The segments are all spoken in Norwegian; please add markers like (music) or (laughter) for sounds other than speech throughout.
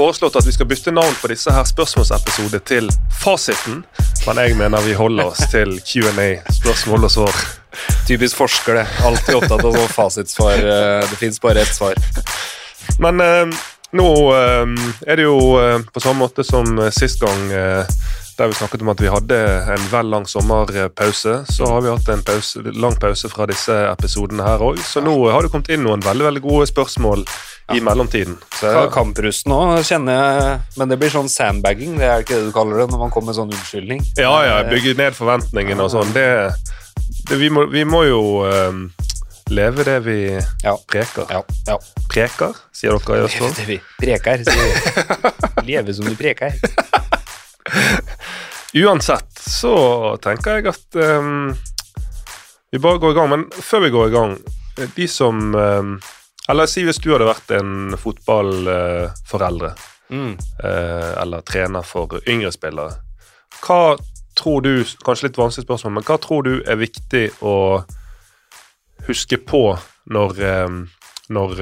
Foreslått at vi skal bytte navn på disse her spørsmålsepisodene til Fasiten, men jeg mener vi holder oss til Q&A, spørsmål og svar. Typisk forsker, det. Alltid opptatt av sånn fasitsvar. eh, Det fins bare ett svar. Men eh, nå eh, er det jo eh, på samme måte som sist gang, der vi snakket om at vi hadde en vel lang sommerpause, så har vi hatt en pause, lang pause fra disse episodene her òg. Så nå har det kommet inn noen veldig veldig gode spørsmål i mellomtiden. Så, Ka- Kamprusten òg, kjenner jeg Men det blir sånn sandbagging, det er ikke det du kaller det når man kommer med sånn unnskyldning? ja, ja, bygge ned forventningene og sånn. Det, det, vi, må, vi må jo um, leve det vi Ja. preker. Ja. ja. Preker, sier dere i Østfold? Det vi preker, sier vi. (laughs) Leve som du preker. Uansett så tenker jeg at um, vi bare går i gang. Men før vi går i gang, de som um, Eller si hvis du hadde vært en fotballforeldre Mm. uh, eller trener for yngre spillere. Hva tror du Kanskje litt vanskelig spørsmål, men hva tror du er viktig å huske på når, um, når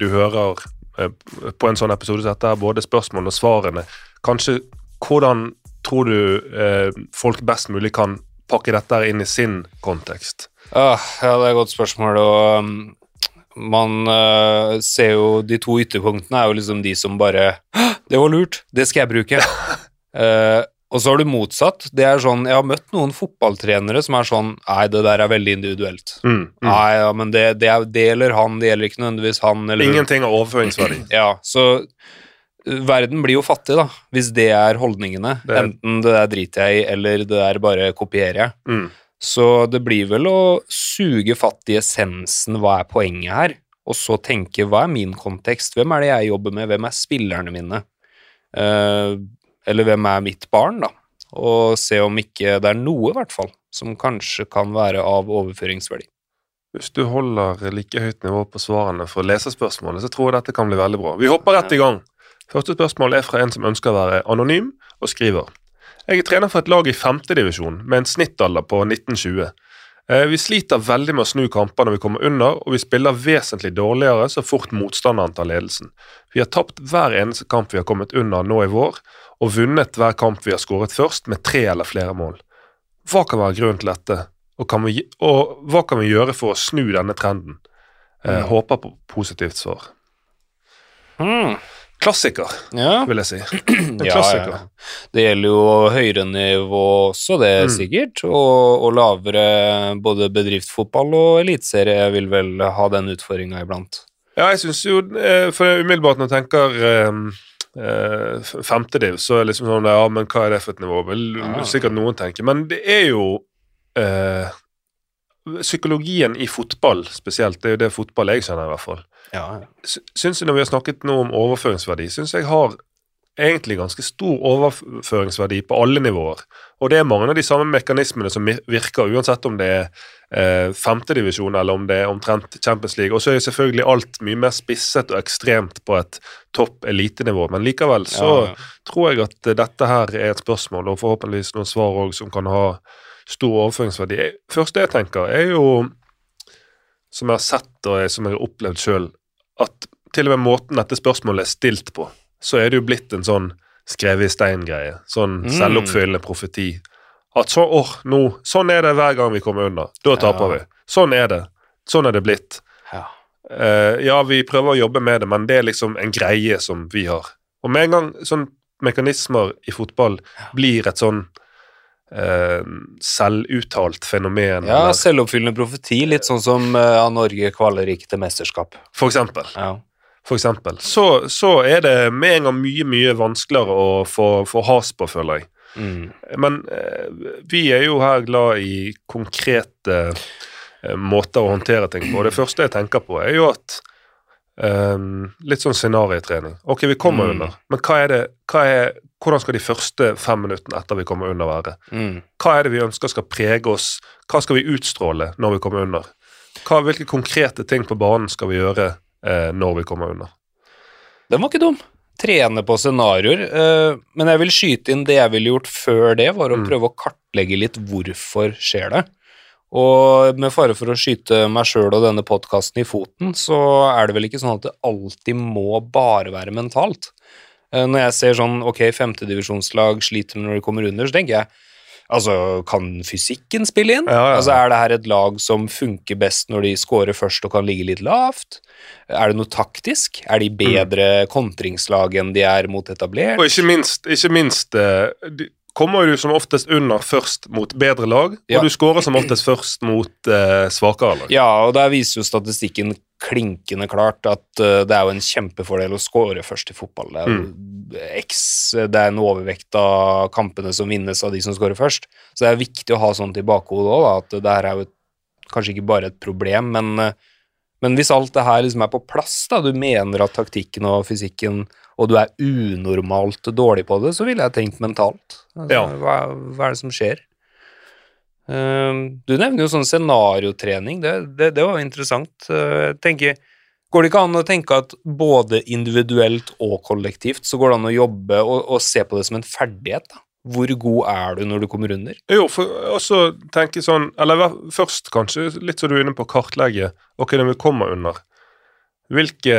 du hører eh, på en sånn episode som dette, både spørsmål og svarene? Kanskje hvordan tror du eh, folk best mulig kan pakke dette inn i sin kontekst? Ah, ja, det er et godt spørsmål, og um, man uh, ser jo De to ytterpunktene er jo liksom de som bare Det var lurt, det skal jeg bruke. uh, (laughs) og så har du motsatt. Det er sånn, Jeg har møtt noen fotballtrenere som er sånn Nei, det der er veldig individuelt. Mm, mm. Nei, ja, men det, det, er, det gjelder han, det gjelder ikke nødvendigvis han eller. Ingenting av overføringsverdi. (clears throat) Ja, så verden blir jo fattig, da, hvis det er holdningene. Det- Enten det der driter jeg i, eller det der bare kopierer jeg. Mm. Så det blir vel å suge fatt i essensen, hva er poenget her? Og så tenke, hva er min kontekst? Hvem er det jeg jobber med? Hvem er spillerne mine? Eh, eller hvem er mitt barn, da? Og se om ikke det er noe, i hvert fall, som kanskje kan være av overføringsverdi. Hvis du holder like høyt nivå på svarene for leserspørsmålet, så tror jeg dette kan bli veldig bra. Vi hopper rett i gang. Første spørsmål er fra en som ønsker å være anonym, og skriver. Jeg er trener for et lag i femtedivisjon med en snittalder på 1920. Eh, Vi sliter veldig med å snu kamper når vi kommer under, og vi spiller vesentlig dårligere så fort motstanderen tar ledelsen. Vi har tapt hver eneste kamp vi har kommet under nå i vår, og vunnet hver kamp vi har skåret først med tre eller flere mål. Hva kan være grunnen til dette, og, kan vi, og hva kan vi gjøre for å snu denne trenden? Eh, Mm. Håper på positivt svar. Hmm. Klassiker, Ja. vil jeg si. (clears throat) En klassiker. ja, ja. Det gjelder jo høyere nivå også, det Mm. sikkert. Og, og lavere både bedriftsfotball og eliteserie vil vel ha den utfordringa iblant. Ja, jeg syns jo eh, For umiddelbart når jeg tenker eh, eh, femtediv, så er det liksom sånn Ja, men hva er det for et nivå? Vil Ja. sikkert noen tenke. Men det er jo eh, Psykologien i fotball spesielt, det er jo det fotball jeg kjenner, i hvert fall. Ja, Sy- Syns jeg når vi har snakket nå om overføringsverdi, syns jeg har egentlig ganske stor overføringsverdi på alle nivåer. Og det er mange av de samme mekanismene som virker, uansett om det er eh, femtedivisjon eller om det er omtrent Champions League. Og så er jo selvfølgelig alt mye mer spisset og ekstremt på et topp elitenivå, men likevel så ja. tror jeg at dette her er et spørsmål, og forhåpentligvis noen svar òg som kan ha stor overføringsverdi. Først Første jeg tenker, er jo, som jeg har sett og som jeg har opplevd sjøl, at til og med måten dette spørsmålet er stilt på, så er det jo blitt en sånn skrevet i stein-greie. Sånn Mm. selvoppfyllende profeti. At så, åh, nå, sånn er det hver gang vi kommer unna. Da taper Ja. vi. Sånn er det. Sånn er det blitt. Ja. Uh, ja, vi prøver å jobbe med det, men det er liksom en greie som vi har. Og med en gang sånn mekanismer i fotball blir et sånn eh, selvuttalt fenomen, ja, eller, selvoppfyllende profeti, litt sånn som eh, Norge kvaler ikke til mesterskap. for eksempel, Ja. for eksempel så, så er det med en gang mye, mye vanskeligere å få, få has på, føler jeg. Mm. Men eh, vi er jo her glad i konkrete eh, måter å håndtere ting på. Det første jeg tenker på, er jo at eh, Litt sånn scenariotrening. Ok, vi kommer Mm. under, men hva er det, hva er, hvordan skal de første fem minuttene etter vi kommer under, være? Mm. Hva er det vi ønsker skal prege oss? Hva skal vi utstråle når vi kommer under? Hva, hvilke konkrete ting på banen skal vi gjøre eh, når vi kommer under? Den var ikke dum. Trene på scenarioer. eh, men jeg vil skyte inn det jeg ville gjort før det, var å Mm. prøve å kartlegge litt hvorfor skjer det. Og med fare for å skyte meg sjøl og denne podkasten i foten, så er det vel ikke sånn at det alltid må bare være mentalt. Eh, Når jeg ser sånn ok, femtedivisjonslag sliter når de kommer under, så tenker jeg altså, kan fysikken spille inn? Ja, ja, ja. Altså, Er det her et lag som funker best når de scorer først og kan ligge litt lavt? Er det noe taktisk? Er de bedre kontringslag enn de er mot etablert? Og ikke minst, ikke minst eh, du- kommer du som oftest under først mot bedre lag, Ja. og du skårer som oftest først mot eh, svakere lag. Ja, og der viser jo statistikken klinkende klart at uh, det er jo en kjempefordel å skåre først i fotball. Det er mm. X, det er en overvekt av kampene som vinnes av de som skårer først. Så det er viktig å ha sånt i bakhodet òg, at det her er jo et, kanskje ikke bare et problem, men, uh, men hvis alt det her liksom er på plass, da, du mener at taktikken og fysikken og du er unormalt dårlig på det, så ville jeg tenkt mentalt. Altså, Ja. hva, hva er det som skjer? Ehm, du nevner jo sånn scenariotrening, det, det, det var interessant. Uh, tenker, Går det ikke an å tenke at både individuelt og kollektivt så går det an å jobbe og, og se på det som en ferdighet? da? Hvor god er du når du kommer under? Jo, for også tenke sånn Eller først kanskje, litt så du er inne på kartlegge Ok, når vi kommer under, hvilke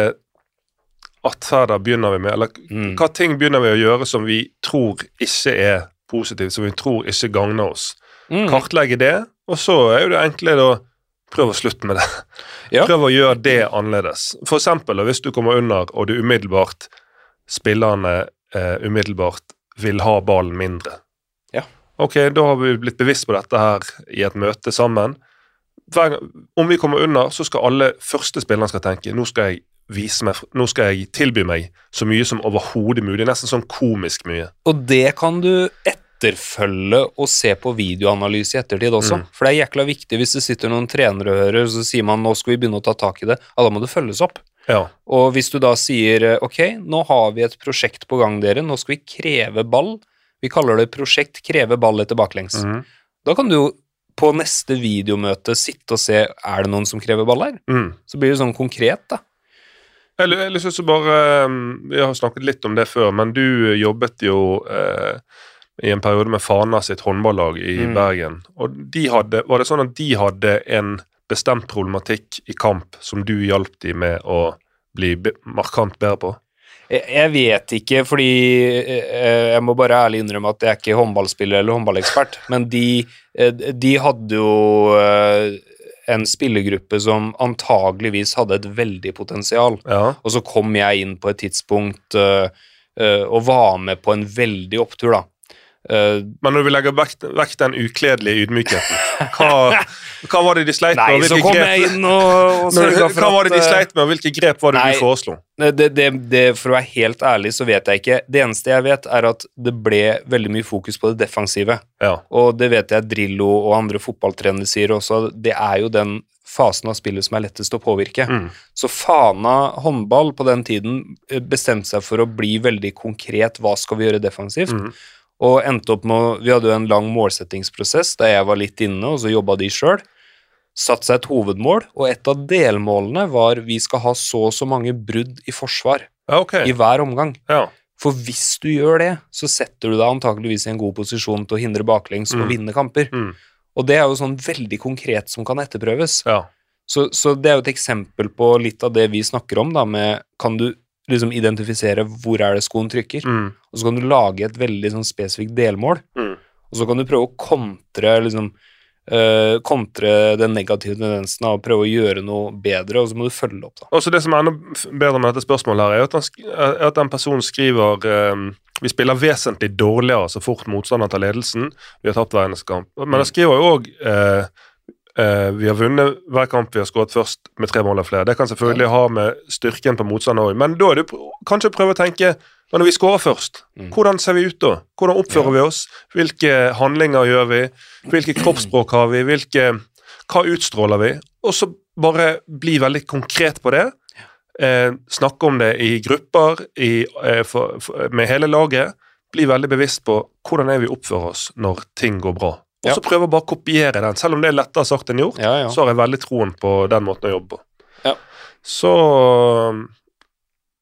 atferder begynner vi med? Eller Mm. hva ting begynner vi å gjøre som vi tror ikke er positivt, som vi tror ikke gagner oss? Mm. Kartlegge det, og så er jo det enkle da Prøv å slutte med det. (laughs) Ja. Prøv å gjøre det annerledes. For eksempel hvis du kommer under, og du umiddelbart Spillerne eh, umiddelbart vil ha ballen mindre. Ja. Ok, da har vi blitt bevisst på dette her i et møte sammen. Hver, om vi kommer under, så skal alle første spillerne skal tenke nå skal jeg vise meg, nå skal jeg tilby meg så mye som overhodet mulig. Nesten sånn komisk mye. Og det kan du etterfølge og se på videoanalyse i ettertid også. Mm. For det er jækla viktig hvis det sitter noen trenere og hører, så sier man nå skal vi begynne å ta tak i det. Ja, da må det følges opp. Ja. Og hvis du da sier eh, ok, nå har vi et prosjekt på gang dere, nå skal vi kreve ball. Vi kaller det prosjekt kreve ball etter baklengs. Mm. Da kan du jo på neste videomøte sitte og se er det noen som krever ball her. Mm. Så blir det sånn konkret, da. Jeg har lyst bare um, Vi har snakket litt om det før, men du jobbet jo eh, i en periode med Fana sitt håndballag i Mm. Bergen. Og de hadde, var det sånn at de hadde en bestemt problematikk i kamp som du hjalp de med å bli markant bedre på? Jeg, vet ikke, fordi eh, jeg må bare ærlig innrømme at jeg er ikke håndballspiller eller håndballekspert, men de, eh, de hadde jo eh, en spillergruppe som antageligvis hadde et veldig potensial. Ja. Og så kom jeg inn på et tidspunkt uh, uh, og var med på en veldig opptur, da. Eh, Men når vi legger vekk, den ukledelige ydmykheten, hva, hva var det de sleit med? nei, så kom grep- jeg inn og, og sørga for hva var det de øh, sleit med, og hvilke grep var det Nei. du foreslo? det, det, det, For å være helt ærlig så vet jeg ikke. Det eneste jeg vet, er at det ble veldig mye fokus på det defensive. Ja. Og det vet jeg Drillo og andre fotballtrenere sier også, det er jo den fasen av spillet som er lettest å påvirke. Mm. Så Fana håndball på den tiden eh, bestemte seg for å bli veldig konkret. Hva skal vi gjøre defensivt? Mm. Og endte opp med Vi hadde jo en lang målsettingsprosess der jeg var litt inne, og så jobba de sjøl. Satt seg et hovedmål, og et av delmålene var vi skal ha så og så mange brudd i forsvar Ja, okay. i hver omgang. Ja. For hvis du gjør det, så setter du deg antakeligvis i en god posisjon til å hindre baklengs og Mm. vinne kamper. Mm. Og det er jo sånn veldig konkret som kan etterprøves. ja. Så, så det er jo et eksempel på litt av det vi snakker om, da, med kan du liksom identifisere hvor er det skoen trykker, Mm. og så kan du lage et veldig sånn spesifikt delmål, Mm. og så kan du prøve å kontre liksom uh, kontre den negative tendensen av å prøve å gjøre noe bedre, og så må du følge opp, da. Også det som er enda bedre med dette spørsmålet, her, er at, han, er at den personen skriver um, Vi spiller vesentlig dårligere så fort motstander tar ledelsen. Vi har tapt kamp. Men han skriver jo òg vi har vunnet hver kamp vi har skåret først med tre mål eller flere. Det kan selvfølgelig ha med styrken på motstander òg, men da er det kanskje å prøve å tenke men når vi skårer først, Mm. hvordan ser vi ut da? Hvordan oppfører Ja. vi oss? Hvilke handlinger gjør vi? Hvilke (clears throat) kroppsspråk har vi? Hvilke, hva utstråler vi? Og så bare bli veldig konkret på det. Eh, snakke om det i grupper i, eh, for, for, med hele laget. Bli veldig bevisst på hvordan er vi oppfører oss når ting går bra. Og Ja. prøve å bare kopiere den. Selv om det er lettere sagt enn gjort, Ja, ja. så har jeg veldig troen på den måten å jobbe på. Ja. Så um,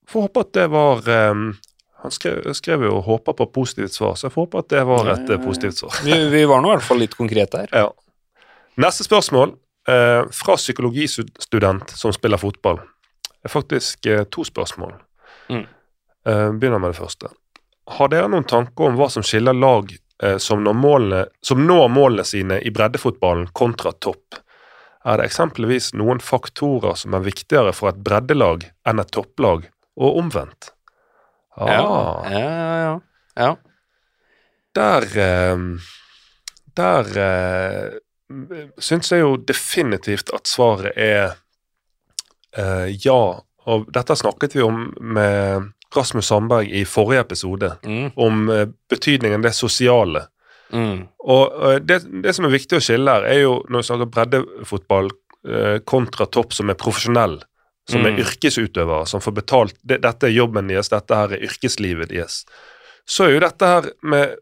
får håpe at det var um, Han skrev, skrev jo 'håper på positivt svar', så jeg får håpe at det var et Ja, eh, positivt svar. Vi, vi var nå i hvert fall litt konkrete her. (laughs) Ja. Neste spørsmål eh, fra psykologistudent som spiller fotball. Det er faktisk eh, to spørsmål. Mm. Eh, begynner med det første. Har dere noen tanker om hva som skiller lag som, når målene, som når målene sine i breddefotballen kontra topp? Er det eksempelvis noen faktorer som er viktigere for et breddelag enn et topplag, og omvendt? Ah, Ja, ja, ja. ja. Der eh, Der eh, syns jeg jo definitivt at svaret er eh, ja. Og dette snakket vi om med Rasmus Sandberg i forrige episode, Mm, om eh, betydningen det sosiale. mm, Og eh, det, det som er viktig å skille her, er jo når vi snakker breddefotball eh, kontra topp som er profesjonell, som er Mm. yrkesutøvere, som får betalt det, Dette er jobben deres, dette her er yrkeslivet deres. Så er jo dette her med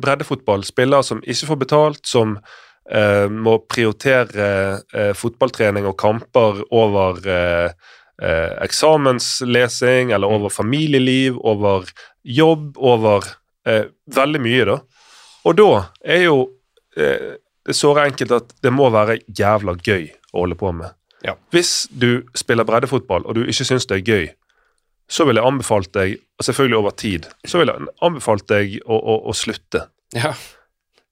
breddefotball, spillere som ikke får betalt, som eh, må prioritere eh, fotballtrening og kamper over eh, eh, eksamenslesing eller over familieliv, over jobb, over eh, veldig mye, da. Og da er jo eh, det såre enkelt at det må være jævla gøy å holde på med. Ja. Hvis du spiller breddefotball og du ikke syns det er gøy, så vil jeg anbefalt deg, selvfølgelig over tid, så vil jeg anbefalt deg å, å, å slutte. ja. (laughs)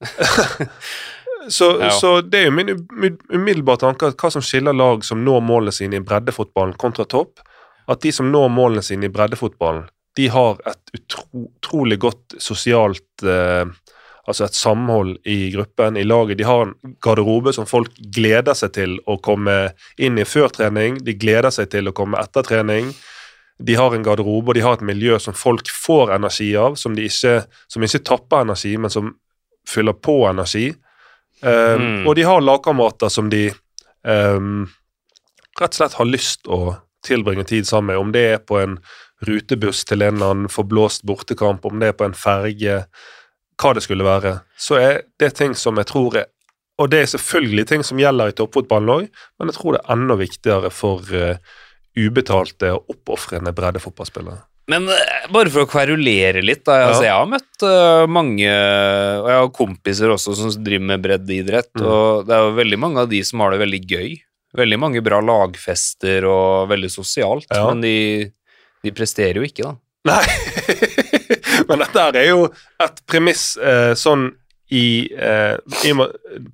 (laughs) Så, Ja. så det er jo min um- umiddelbare tanke at hva som skiller lag som når målene sine i breddefotballen kontra topp, at de som når målene sine i breddefotballen, de har et utro, utrolig godt sosialt eh, Altså et samhold i gruppen, i laget. De har en garderobe som folk gleder seg til å komme inn i før trening. De gleder seg til å komme etter trening. De har en garderobe og de har et miljø som folk får energi av, som, de ikke, som ikke tapper energi, men som fyller på energi. Eh, Mm. Og de har lagkamerater som de um, rett og slett har lyst å tilbringe tid sammen med, om det er på en rutebuss til en eller annen forblåst bortekamp, om det er på en ferge, hva det skulle være, så er det ting som jeg tror er Og det er selvfølgelig ting som gjelder i toppfotballen òg, men jeg tror det er enda viktigere for uh, ubetalte og oppofrende breddefotballspillere. Men eh, bare for å kverulere litt, da. Ja. Altså, jeg har møtt uh, mange Og jeg har kompiser også som driver med breddeidrett, Mm. og det er jo veldig mange av de som har det veldig gøy. Veldig mange bra lagfester og veldig sosialt, Ja. men de, de presterer jo ikke, da. Nei, (laughs) men dette er jo et premiss uh, sånn i, eh,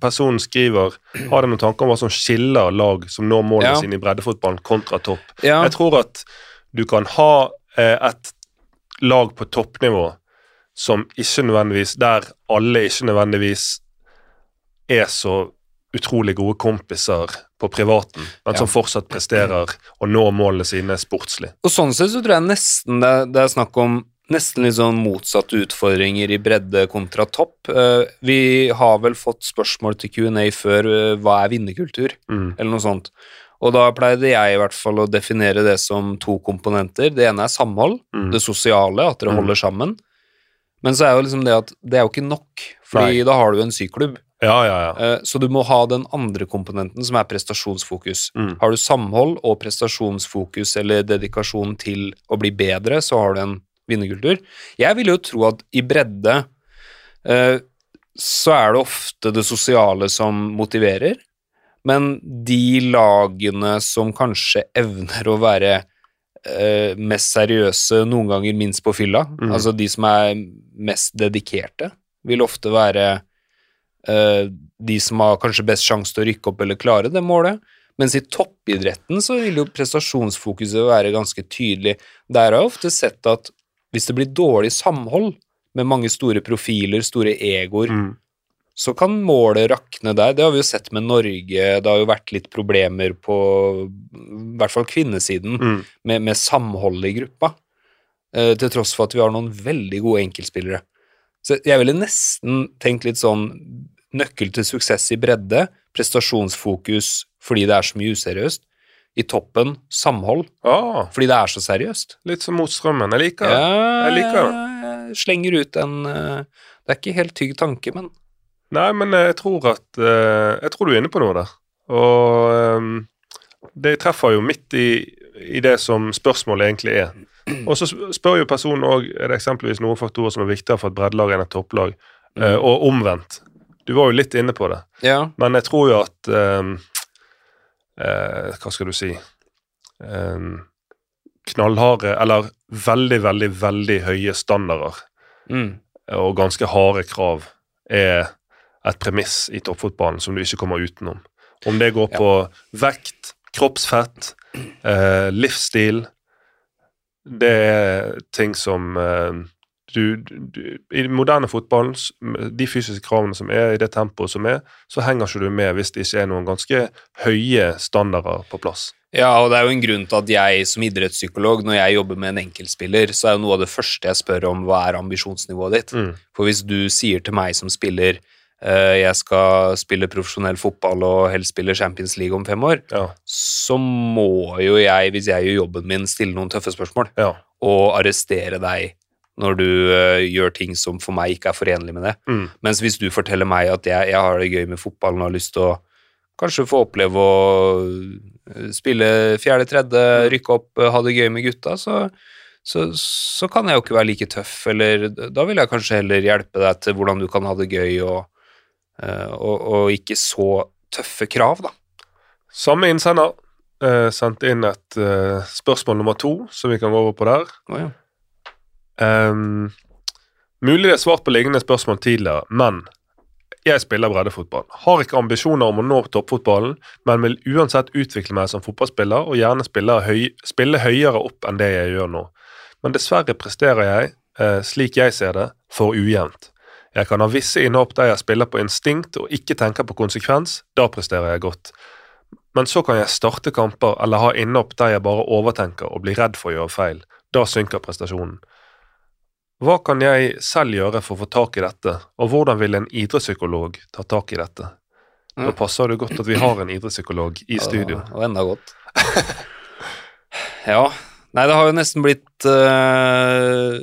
Personen skriver Har de noen tanker om hva som skiller lag som når målene Ja. sine i breddefotballen, kontra topp? Ja, Jeg tror at du kan ha et lag på toppnivå som ikke nødvendigvis Der alle ikke nødvendigvis er så utrolig gode kompiser på privaten, men Ja. som fortsatt presterer og når målene sine sportslig. Og sånn sett så tror jeg nesten det, det er snakk om nesten litt sånn motsatte utfordringer i bredde kontra topp. Eh, vi har vel fått spørsmål til Q&A før eh, hva er vinnerkultur, Mm. eller noe sånt. Og da pleide jeg i hvert fall å definere det som to komponenter. Det ene er samhold, Mm. det sosiale, at dere Mm. holder sammen. Men så er jo liksom det at det er jo ikke nok, fordi Nei. da har du en syklubb. Ja, ja, ja. Eh, Så du må ha den andre komponenten, som er prestasjonsfokus. Mm. Har du samhold og prestasjonsfokus eller dedikasjon til å bli bedre, så har du en vinnerkultur. Jeg vil jo tro at i bredde eh, så er det ofte det sosiale som motiverer, men de lagene som kanskje evner å være eh, mest seriøse, noen ganger minst på fylla, Mm. altså de som er mest dedikerte, vil ofte være eh, de som har kanskje best sjanse til å rykke opp eller klare det målet. Mens i toppidretten så vil jo prestasjonsfokuset være ganske tydelig. Der har jeg ofte sett at hvis det blir dårlig samhold med mange store profiler, store egoer, Mm. Så kan målet rakne der. Det har vi jo sett med Norge. Det har jo vært litt problemer på i hvert fall kvinnesiden Mm. med, med samhold i gruppa. eh, til tross for at vi har noen veldig gode enkeltspillere. Så jeg ville nesten tenkt litt sånn nøkkel til suksess i bredde, prestasjonsfokus fordi det er så mye useriøst. I toppen samhold Ah, fordi det er så seriøst. litt som mot strømmen. Jeg liker det. Ja, Jeg liker det. jeg slenger ut en eh, Det er ikke helt tygg tanke, men Nei, men jeg tror at eh, Jeg tror du er inne på noe der. Og ehm, det treffer jo midt i, i det som spørsmålet egentlig er. Og så spør jo personen òg er det eksempelvis noen faktorer som er viktigere for et breddelag enn et topplag, eh, og omvendt. Du var jo litt inne på det. Ja. Men jeg tror jo at um, uh, Hva skal du si um, Knallharde, eller veldig, veldig, veldig høye standarder Mm. og ganske harde krav er et premiss i toppfotballen som du ikke kommer utenom. Om det går Ja. på vekt, kroppsfett, eh, livsstil Det er ting som eh, du, du, I moderne fotballen, de fysiske kravene som er i det tempoet som er, så henger ikke du med hvis det ikke er noen ganske høye standarder på plass. Ja, og det er jo en grunn til at jeg som idrettspsykolog, når jeg jobber med en enkeltspiller, så er jo noe av det første jeg spør om hva er ambisjonsnivået ditt. Mm. For hvis du sier til meg som spiller jeg skal spille profesjonell fotball og helst spille Champions League om fem år, Ja, så må jo jeg, hvis jeg gjør jobben min, stille noen tøffe spørsmål ja. og arrestere deg når du uh, gjør ting som for meg ikke er forenlig med det. Mm. Mens hvis du forteller meg at jeg, jeg har det gøy med fotballen og har lyst til å kanskje få oppleve å eh, spille fjerde, tredje, rykke opp, eh, ha det gøy med gutta, så, så, så kan jeg jo ikke være like tøff, eller da vil jeg kanskje heller hjelpe deg til hvordan du kan ha det gøy, og, eh, og, og ikke så tøffe krav, da. Samme innsender eh, sendte inn et eh, spørsmål nummer to, som vi kan gå over på der. Oh, ja. Um, mulig det er svart på lignende spørsmål tidligere, men jeg spiller breddefotball. Har ikke ambisjoner om å nå toppfotballen, men vil uansett utvikle meg som fotballspiller og gjerne spille, høy, spille høyere opp enn det jeg gjør nå. Men dessverre presterer jeg, eh, slik jeg ser det, for ujevnt. Jeg kan ha visse innhopp der jeg spiller på instinkt og ikke tenker på konsekvens, da presterer jeg godt. Men så kan jeg starte kamper eller ha innhopp der jeg bare overtenker og blir redd for å gjøre feil. Da synker prestasjonen. Hva kan jeg selv gjøre for å få tak i dette, og hvordan vil en idrettspsykolog ta tak i dette? Nå passer det godt at vi har en idrettspsykolog i studio. Og, enda godt. (laughs) ja. Nei, det har jo nesten blitt eh,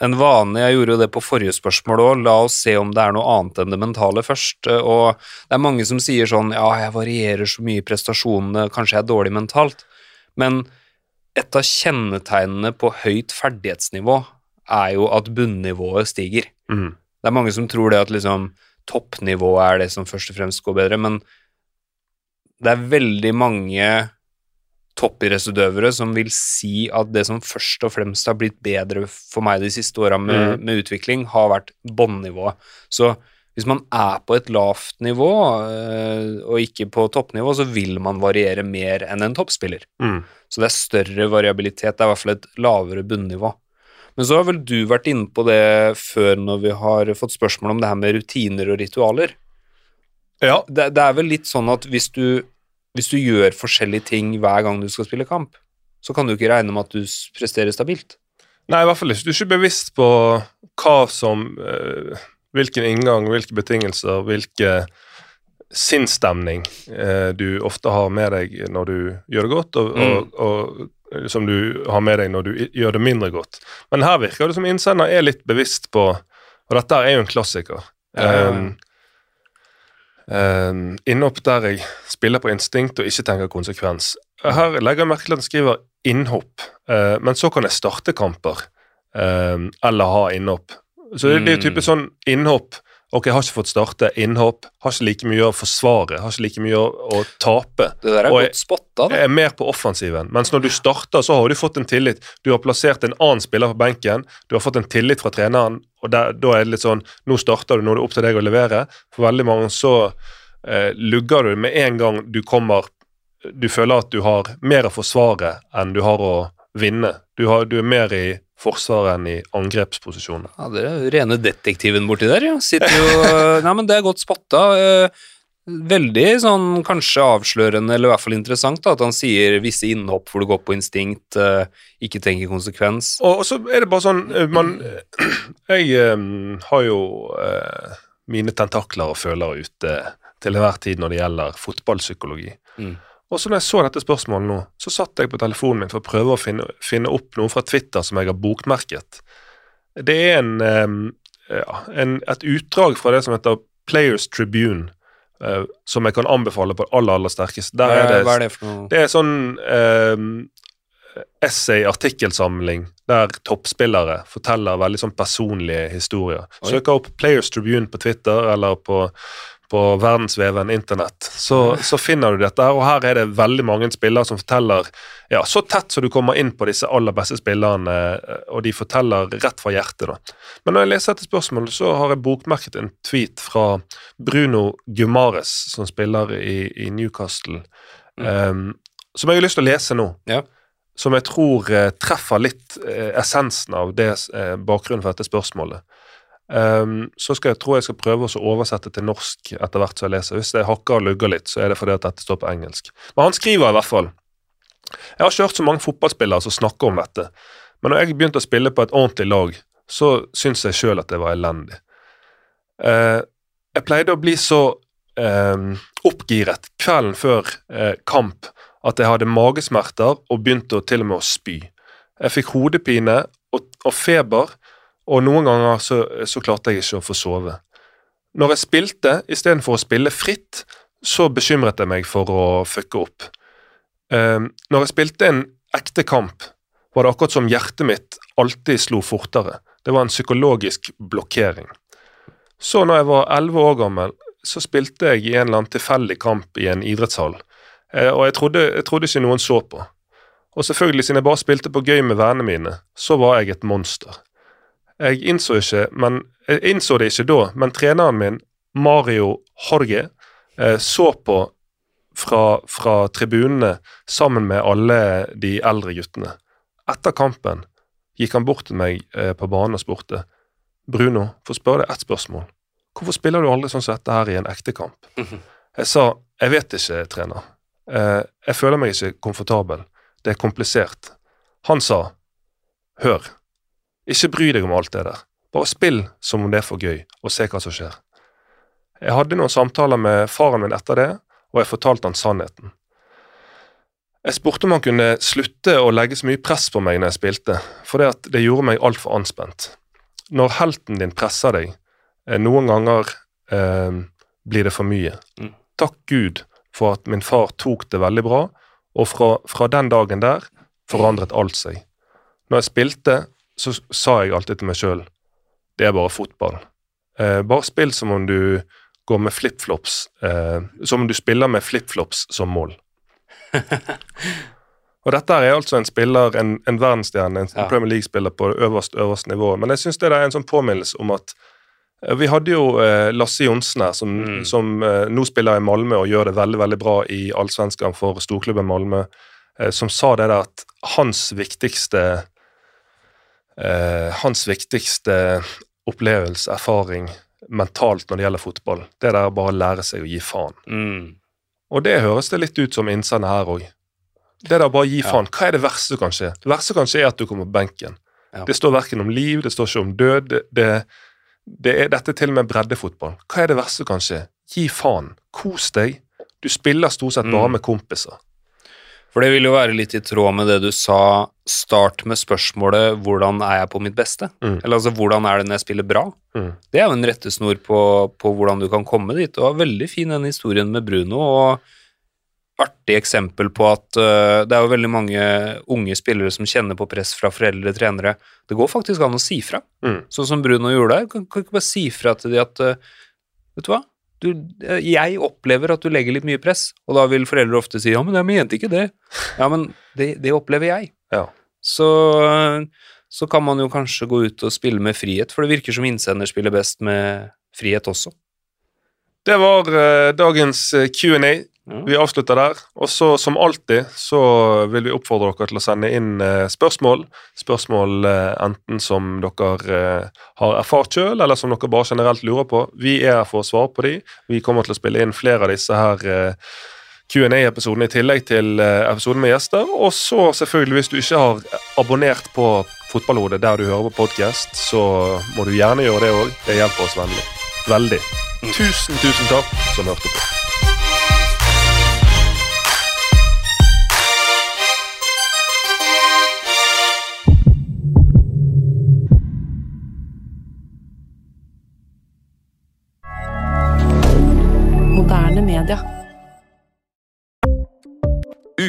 en vane. Jeg gjorde jo det på forrige spørsmål òg. La oss se om det er noe annet enn det mentale først. Og det er mange som sier sånn Ja, jeg varierer så mye i prestasjonene, kanskje jeg er dårlig mentalt. Men et av kjennetegnene på høyt ferdighetsnivå er jo at bunnivået stiger. Mm. Det er mange som tror det at liksom toppnivået er det som først og fremst går bedre, men det er veldig mange toppidrettsutøvere som vil si at det som først og fremst har blitt bedre for meg de siste åra med, Mm. med utvikling, har vært bånnivået. Så hvis man er på et lavt nivå øh, og ikke på toppnivå, så vil man variere mer enn en toppspiller. Mm. Så det er større variabilitet, det er i hvert fall et lavere bunnivå. Men så har vel du vært inne på det før når vi har fått spørsmål om det her med rutiner og ritualer. Ja. Det, det er vel litt sånn at hvis du, hvis du gjør forskjellige ting hver gang du skal spille kamp, så kan du ikke regne med at du presterer stabilt. Nei, i hvert fall ikke. Du er ikke bevisst på hva som eh, Hvilken inngang, hvilke betingelser, hvilke sinnsstemning eh, du ofte har med deg når du gjør det godt, og, Mm. og, og som du har med deg når du gjør det mindre godt. Men her virker det som innsender er litt bevisst på Og dette er jo en klassiker. Ja. Um, um, innhopp der jeg spiller på instinkt og ikke tenker konsekvens. Her legger jeg merke til at den skriver innhopp, uh, men så kan jeg starte kamper uh, eller ha innhopp. Så det, det er jo type Mm. sånn innhopp Ok, jeg har ikke fått starte innhopp, har ikke like mye å forsvare, har ikke like mye å, å tape. Det der er Og godt spotta. Jeg er mer på offensiven. Mens når du starter, så har du fått en tillit. Du har plassert en annen spiller på benken, du har fått en tillit fra treneren, og der, da er det litt sånn Nå starter du, nå er det opp til deg å levere. For veldig mange så eh, lugger du med en gang du kommer Du føler at du har mer å forsvare enn du har å vinne. Du, har, du er mer i forsvar enn i angrepsposisjon. Ja, Det er rene detektiven borti der, ja. Sitter jo (laughs) Nei, men det er godt spotta. Eh, Veldig sånn kanskje avslørende, eller i hvert fall interessant, da, at han sier visse innhopp hvor du går på instinkt, eh, ikke tenker konsekvens. Og, og så er det bare sånn eh, man, (clears throat) Jeg um, har jo uh, mine tentakler og følere ute til enhver tid når det gjelder fotballpsykologi. Mm. Og så når jeg så dette spørsmålet nå, så satt jeg på telefonen min for å prøve å finne, finne opp noe fra Twitter som jeg har bokmerket. Det er en, ja, en, et utdrag fra det som heter Players Tribune, eh, som jeg kan anbefale på det aller, aller sterkeste. Hva er det hva er det for noe? det er sånn ehm, essay-artikkelsamling der toppspillere forteller veldig sånn personlige historier. Oi. Søker opp Players Tribune på Twitter eller på, på verdensveven internett, så, så finner du dette. her, Og her er det veldig mange spillere som forteller ja, så tett som du kommer inn på disse aller beste spillerne, eh, og de forteller rett fra hjertet. da. Men når jeg leser dette spørsmålet, så har jeg bokmerket en tweet fra Bruno Gumares, som spiller i, i Newcastle, um, som jeg har lyst til å lese nå Ja. som jeg tror eh, treffer litt eh, essensen av det eh, bakgrunnen for dette spørsmålet. Ehm, så skal jeg tror jeg skal prøve å oversette til norsk etter hvert som jeg leser. Hvis jeg hakker og lugger litt, så er det fordi at dette står på engelsk. Men han skriver i hvert fall Jeg har ikke hørt så mange fotballspillere som snakker om dette, men når jeg begynte å spille på et ordentlig lag, så syns jeg sjøl at det var elendig. Uh, jeg pleide å bli så uh, oppgiret kvelden før uh, kamp at jeg hadde magesmerter og begynte til og med å spy. Jeg fikk hodepine og, og feber, og noen ganger så, så klarte jeg ikke å få sove. Når jeg spilte, istedenfor å spille fritt, så bekymret jeg meg for å fucke opp. Eh, når jeg spilte en ekte kamp, var det akkurat som hjertet mitt alltid slo fortere. Det var en psykologisk blokkering. Så når jeg var elleve år gammel, så spilte jeg i en eller annen tilfeldig kamp i en idrettshall. Eh, og jeg trodde, jeg trodde ikke noen så på. Og selvfølgelig, siden jeg bare spilte på gøy med vennene mine, så var jeg et monster. Jeg innså, ikke, men, jeg innså det ikke da, men treneren min, Mario Jorge, eh, så på fra, fra tribunene sammen med alle de eldre guttene. Etter kampen gikk han bort til meg eh, på banen og spurte Bruno, få spørre deg ett spørsmål. Hvorfor spiller du aldri sånn som dette her i en ekte kamp? Jeg sa jeg vet ikke, trener. Eh, jeg føler meg ikke komfortabel. Det er komplisert. Han sa hør, ikke bry deg om alt det der. Bare spill som om det er for gøy, og se hva som skjer. Jeg hadde noen samtaler med faren min etter det, og jeg fortalte han sannheten. Jeg spurte om han kunne slutte å legge så mye press på meg når jeg spilte, for det, det gjorde meg altfor anspent. Når helten din presser deg, eh, noen ganger eh, blir det for mye. Mm. Takk Gud for at min far tok det veldig bra, og fra, fra den dagen der forandret alt seg. Når jeg spilte, så sa jeg alltid til meg sjøl det er bare fotball. Eh, bare spill som om du går med flipflops, eh, som om du spiller med flipflops som mål. (laughs) Og dette er altså en spiller, en, en verdensstjerne, en Ja. Premier League-spiller på øverst, øverste nivå. Men jeg syns det er en sånn påminnelse om at eh, vi hadde jo eh, Lasse Johnsen her, som, Mm. som eh, nå spiller i Malmö og gjør det veldig veldig bra i Allsvenskan for storklubben Malmö, som sa det der at hans viktigste eh, Hans viktigste opplevelse, erfaring, mentalt når det gjelder fotball, det der bare å lære seg å gi faen. Mm. Og det høres det litt ut som innsender her òg. Det der bare å gi Ja. faen. Hva er det verste som kan skje? Det verste som kan skje er at du kommer på benken. Ja. Det står verken om liv, det står ikke om død. Det, det, det er, dette er til og med breddefotball. Hva er det verste som kan skje? Gi faen. Kos deg. Du spiller stort sett bare Mm. med kompiser. For det vil jo være litt i tråd med det du sa, start med spørsmålet 'hvordan er jeg på mitt beste'? Mm. Eller altså 'hvordan er det når jeg spiller bra'? Mm. Det er jo en rettesnor på, på hvordan du kan komme dit. Og veldig fin den historien med Bruno, og artig eksempel på at uh, det er jo veldig mange unge spillere som kjenner på press fra foreldre og trenere. Det går faktisk an å si fra, Mm. sånn som Bruno gjorde. der. Kan, kan ikke bare si fra til de at uh, Vet du hva? Du, øh, jeg opplever at du legger litt mye press, og da vil foreldre ofte si ja, men jeg mente ikke det. Ja, men det, det opplever jeg. Ja. Så, så kan man jo kanskje gå ut og spille med frihet, for det virker som innsender spiller best med frihet også. Det var uh, dagens eh, Q&A. Vi avslutter der. Og så, som alltid, så vil vi oppfordre dere til å sende inn eh, spørsmål. Spørsmål eh, enten som dere eh, har erfart sjøl, eller som dere bare generelt lurer på. Vi er her for å svare på de. Vi kommer til å spille inn flere av disse her Q&A-episodene i tillegg til episoden med gjester. Og så selvfølgelig, hvis du ikke har abonnert på Fotballhodet der du hører på podkast, så må du gjerne gjøre det òg. Det hjelper oss vennlig. Veldig. Tusen, tusen takk som hørte på.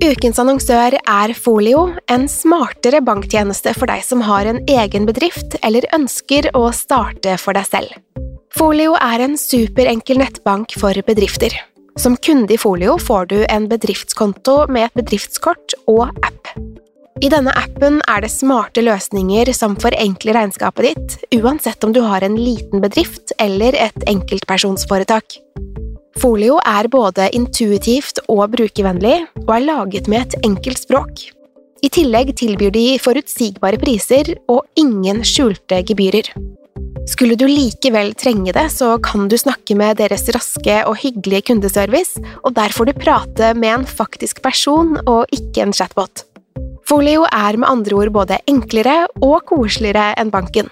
Ukens annonsør er Folio, en smartere banktjeneste for deg som har en egen bedrift eller ønsker å starte for deg selv. Folio er en superenkel nettbank for bedrifter. Som kunde i Folio får du en bedriftskonto med et bedriftskort og app. I denne appen er det smarte løsninger som forenkler regnskapet ditt, uansett om du har en liten bedrift eller et enkeltpersonsforetak. Folio er både intuitivt og brukervennlig, og er laget med et enkelt språk. I tillegg tilbyr de forutsigbare priser og ingen skjulte gebyrer. Skulle du likevel trenge det, så kan du snakke med deres raske og hyggelige kundeservice, og der får du prate med en faktisk person og ikke en chatbot. Folio er med andre ord både enklere og koseligere enn banken.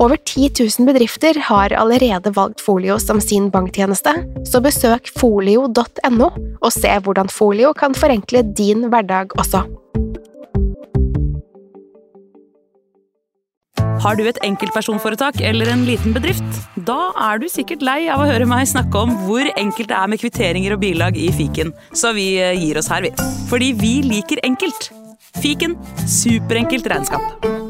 Over 10 000 bedrifter har allerede valgt Folio som sin banktjeneste, så besøk folio.no og se hvordan Folio kan forenkle din hverdag også. Har du et enkeltpersonforetak eller en liten bedrift? Da er du sikkert lei av å høre meg snakke om hvor enkelt det er med kvitteringer og bilag i fiken, så vi eh, gir oss her, vi. Fordi vi liker enkelt. Fiken superenkelt regnskap.